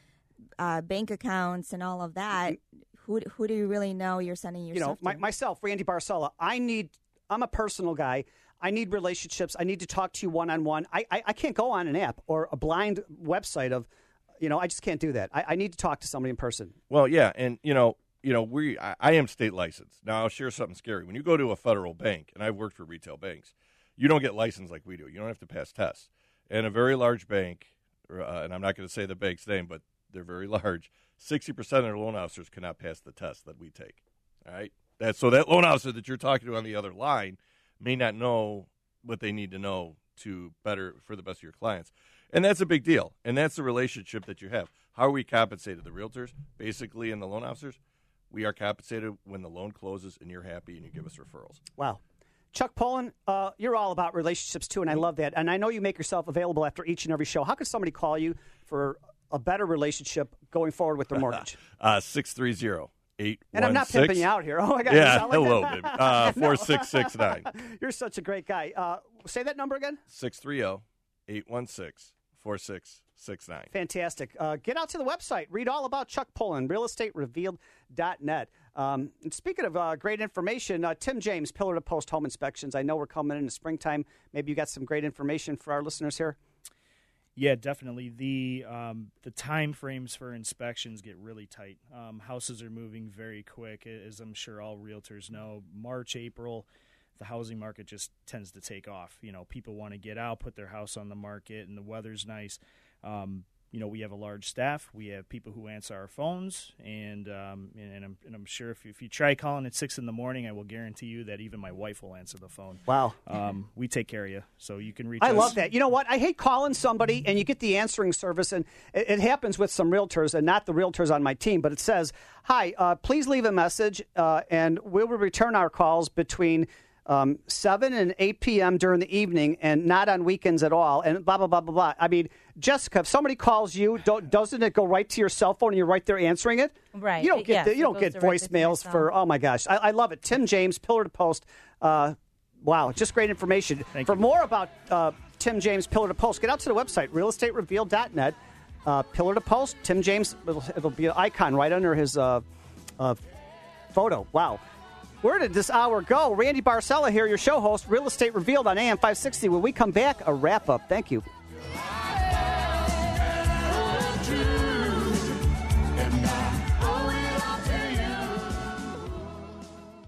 uh, bank accounts and all of that. Who who do you really know you're sending your you know, stuff my, to? myself, Randy Barcella, I need, I'm a personal guy. I need relationships. I need to talk to you one on one. I I can't go on an app or a blind website of, you know, I just can't do that. I, I need to talk to somebody in person. Well, yeah, and you know, you know, we I, I am state licensed. Now I'll share something scary. When you go to a federal bank, and I've worked for retail banks, you don't get licensed like we do. You don't have to pass tests. And a very large bank, uh, and I'm not going to say the bank's name, but they're very large. Sixty percent of their loan officers cannot pass the test that we take. All right, that so that loan officer that you're talking to on the other line may not know what they need to know to better for the best of your clients. And that's a big deal. And that's the relationship that you have. How are we compensated? The realtors, basically, and the loan officers, we are compensated when the loan closes and you're happy and you give us referrals. Wow. Chuck Pullen, uh, you're all about relationships too, and I love that. And I know you make yourself available after each and every show. How can somebody call you for a better relationship going forward with their mortgage? Uh, 630 eight. And I'm not pimping you out here. Oh my God! Yeah, like hello, that. baby. Uh, four six six nine. You're such a great guy. Uh, say that number again. 630-816-4669. Fantastic. Uh, get out to the website. Read all about Chuck Pullen, realestaterevealed.net. Um, and speaking of uh, great information, uh, Tim James, Pillar to Post Home Inspections. I know we're coming into springtime. Maybe you got some great information for our listeners here. Yeah, definitely. The um, the time frames for inspections get really tight. Um, houses are moving very quick, as I'm sure all realtors know. March, April, the housing market just tends to take off. You know, people want to get out, put their house on the market, and the weather's nice. Um, you know, we have a large staff. We have people who answer our phones, and um, and, and, I'm, and I'm sure if you, if you try calling at six in the morning, I will guarantee you that even my wife will answer the phone. Wow. Um, we take care of you, so you can reach. I us. love that. You know what? I hate calling somebody and you get the answering service, and it, it happens with some realtors, and not the realtors on my team, but it says, "Hi, uh, please leave a message, uh, and we will return our calls between." Um, 7 and 8 p.m. during the evening and not on weekends at all, and blah, blah, blah, blah, blah. I mean, Jessica, if somebody calls you, don't, doesn't it go right to your cell phone and you're right there answering it? Right. You don't get, Yes, the, you don't get directly to your voicemails for, oh my gosh. I, I love it. Tim James, Pillar to Post. Uh, wow, just great information. for more about uh, Tim James, Pillar to Post, get out to the website, realestaterevealed.net. Uh, Pillar to Post, Tim James, it'll, it'll be an icon right under his uh, uh, photo. Wow. Where did this hour go? Randy Barcella here, your show host, Real Estate Revealed on AM 560. When we come back, a wrap up. Thank you.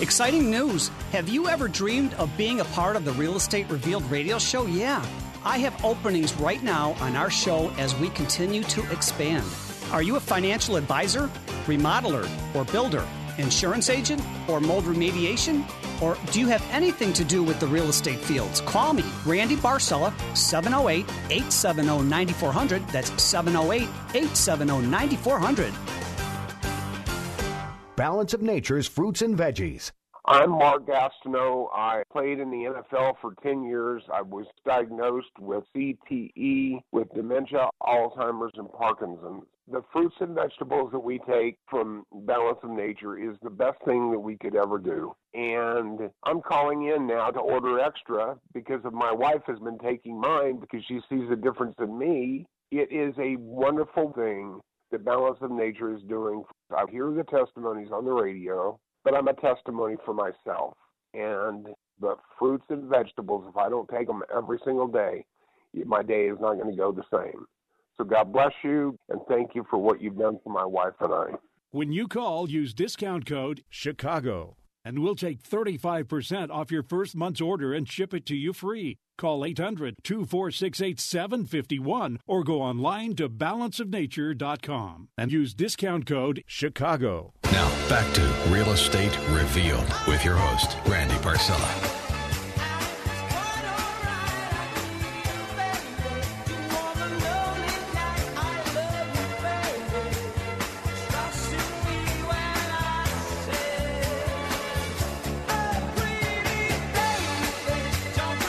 Exciting news! Have you ever dreamed of being a part of the Real Estate Revealed radio show? Yeah. I have openings right now on our show as we continue to expand. Are you a financial advisor, remodeler, or builder, insurance agent, or mold remediation? Or do you have anything to do with the real estate fields? Call me, Randy Barcella, 708 870 9400. That's 708 870 9400. Balance of Nature's fruits and veggies. I'm Mark Gastineau. I played in the NFL for 10 years. I was diagnosed with CTE, with dementia, Alzheimer's, and Parkinson's. The fruits and vegetables that we take from Balance of Nature is the best thing that we could ever do. And I'm calling in now to order extra because of my wife has been taking mine because she sees a difference in me. It is a wonderful thing that Balance of Nature is doing. I hear the testimonies on the radio, but I'm a testimony for myself. And the fruits and vegetables, if I don't take them every single day, my day is not going to go the same. So God bless you, and thank you for what you've done for my wife and I. When you call, use discount code CHICAGO, and we'll take 35% off your first month's order and ship it to you free. Call 800 246 8751 or go online to balanceofnature.com and use discount code CHICAGO. Now, back to Real Estate Revealed with your host, Randy Barcella.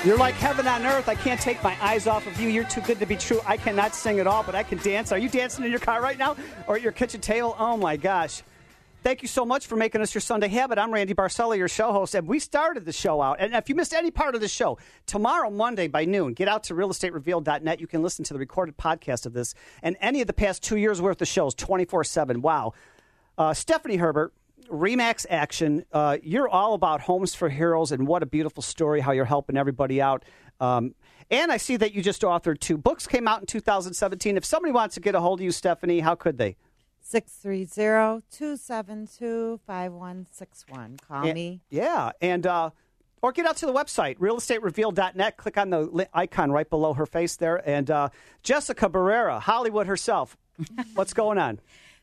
You're like heaven on earth. I can't take my eyes off of you. You're too good to be true. I cannot sing at all, but I can dance. Are you dancing in your car right now or at your kitchen table? Oh my gosh. Thank you so much for making us your Sunday habit. I'm Randy Barcella, your show host, and we started the show out. And if you missed any part of the show, tomorrow, Monday by noon, get out to realestaterevealed.net. You can listen to the recorded podcast of this and any of the past two years' worth of shows 24 7. Wow. Uh, Stephanie Herbert, Remax Action, uh, you're all about Homes for Heroes, and what a beautiful story how you're helping everybody out. Um, and I see that you just authored two books, came out in 2017. If somebody wants to get a hold of you, Stephanie, how could they? 630-272-5161. Call And- me. Yeah, and uh, or get out to the website realestatereveal.net. Click on the li- icon right below her face there, and uh, Jessica Barrera, Hollywood herself. What's going on?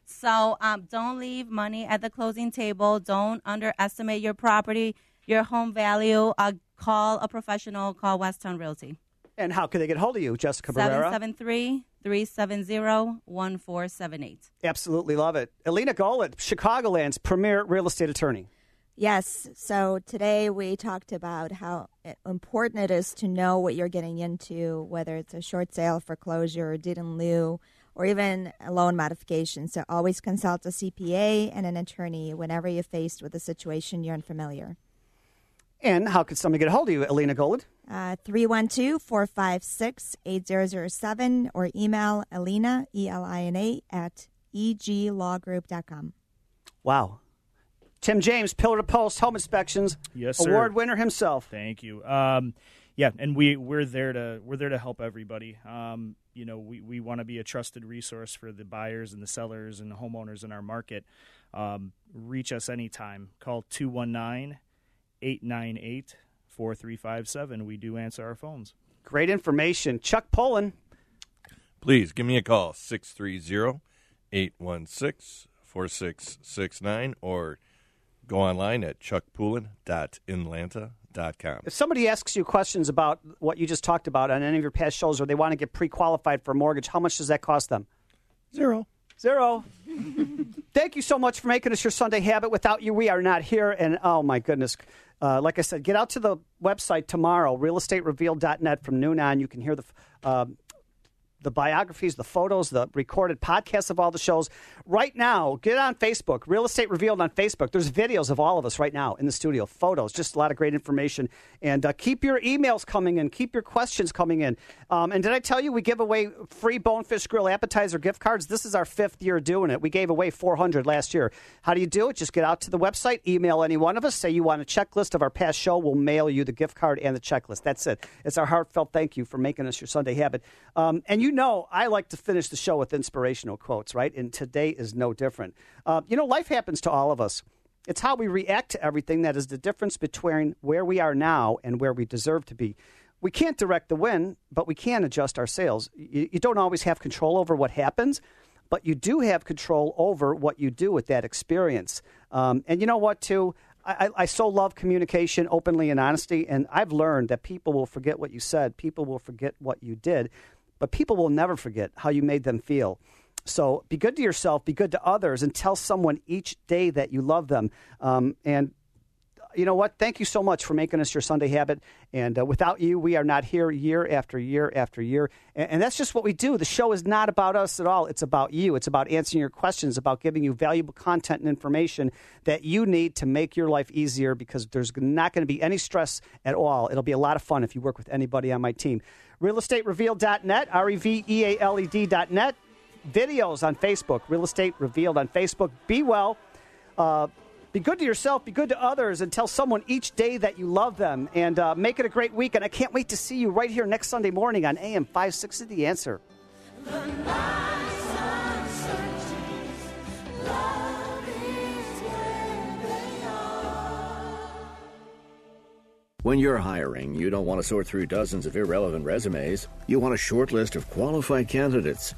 So um, don't leave money at the closing table. Don't underestimate your property, your home value. Uh, call a professional. Call Westtown Realty. And how can they get hold of you, Jessica Barrera? 773-370-1478. Absolutely love it. Elina Golod, Chicagoland's premier real estate attorney. Yes. So today we talked about how important it is to know what you're getting into, whether it's a short sale, foreclosure, or deed in lieu, or even a loan modification. So always consult a CPA and an attorney whenever you're faced with a situation you're unfamiliar. And how could somebody get a hold of you, Elina Golod? Uh, 312 456 8007 or email Elina, E L I N A, at eglawgroup.com. Wow. Tim James, Pillar to Post Home Inspections, Yes, sir. award winner himself. Thank you. Um, yeah, and we we're there to we're there to help everybody. Um, you know, we, we want to be a trusted resource for the buyers and the sellers and the homeowners in our market. Um, reach us anytime. Call 219 898 4357. We do answer our phones. Great information. Chuck Pullen. Please give me a call 630 816 4669 or go online at chuckpoolin.inlanta.com. If somebody asks you questions about what you just talked about on any of your past shows or they want to get pre qualified for a mortgage, how much does that cost them? Zero. Zero. Thank you so much for making us your Sunday habit. Without you, we are not here. And oh my goodness. Uh, like I said, get out to the website tomorrow, realestaterevealed.net from noon on. You can hear the. Uh, the biographies, the photos, the recorded podcasts of all the shows. Right now, get on Facebook, Real Estate Revealed on Facebook. There's videos of all of us right now in the studio, photos, just a lot of great information. And uh, keep your emails coming in, keep your questions coming in. Um, and did I tell you we give away free Bonefish Grill appetizer gift cards? This is our fifth year doing it. We gave away 400 last year. How do you do it? Just get out to the website, email any one of us, say you want a checklist of our past show. We'll mail you the gift card and the checklist. That's it. It's our heartfelt thank you for making us your Sunday habit. Um, and you know, I like to finish the show with inspirational quotes, right? And today is no different. Uh, you know, life happens to all of us. It's how we react to everything that is the difference between where we are now and where we deserve to be. We can't direct the wind, but we can adjust our sails. You, you don't always have control over what happens, but you do have control over what you do with that experience. Um, and you know what, too? I, I so love communication openly and honesty, and I've learned that people will forget what you said, people will forget what you did, but people will never forget how you made them feel. So be good to yourself, be good to others, and tell someone each day that you love them. Um, and you know what? Thank you so much for making us your Sunday habit. And uh, without you, we are not here year after year after year. And, and that's just what we do. The show is not about us at all. It's about you. It's about answering your questions, about giving you valuable content and information that you need to make your life easier because there's not going to be any stress at all. It'll be a lot of fun if you work with anybody on my team. RealEstateRevealed.net, R E V E A L E D.net. Videos on Facebook, Real Estate Revealed on Facebook. Be well. Uh, be good to yourself, be good to others, and tell someone each day that you love them. And uh, make it a great week. And I can't wait to see you right here next Sunday morning on AM 560 The Answer. When you're hiring, you don't want to sort through dozens of irrelevant resumes. You want a short list of qualified candidates.